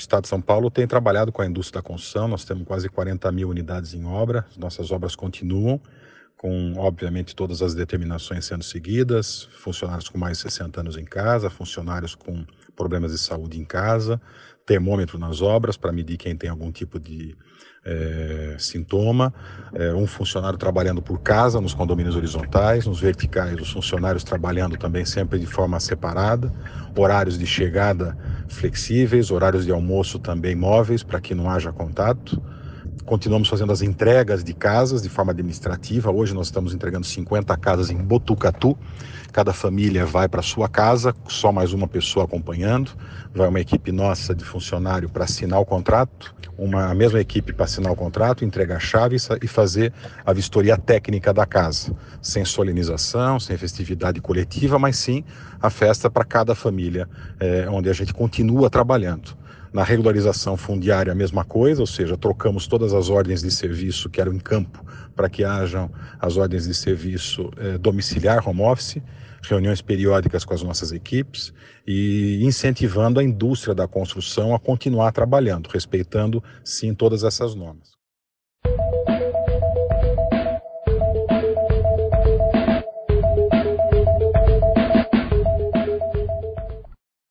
Estado de São Paulo tem trabalhado com a indústria da construção, nós temos quase 40 mil unidades em obra, nossas obras continuam, com, obviamente, todas as determinações sendo seguidas, funcionários com mais de 60 anos em casa, funcionários com problemas de saúde em casa, termômetro nas obras para medir quem tem algum tipo de é, sintoma, é, um funcionário trabalhando por casa nos condomínios horizontais, nos verticais os funcionários trabalhando também sempre de forma separada, horários de chegada flexíveis, horários de almoço também móveis para que não haja contato. Continuamos fazendo as entregas de casas de forma administrativa. Hoje nós estamos entregando 50 casas em Botucatu. Cada família vai para sua casa, só mais uma pessoa acompanhando. Vai uma equipe nossa de funcionário para assinar o contrato, uma a mesma equipe para assinar o contrato, entregar a chave e fazer a vistoria técnica da casa, sem solenização, sem festividade coletiva, mas sim a festa para cada família, é, onde a gente continua trabalhando. Na regularização fundiária, a mesma coisa, ou seja, trocamos todas as ordens de serviço que eram em campo para que hajam as ordens de serviço eh, domiciliar, home office, reuniões periódicas com as nossas equipes e incentivando a indústria da construção a continuar trabalhando, respeitando, sim, todas essas normas.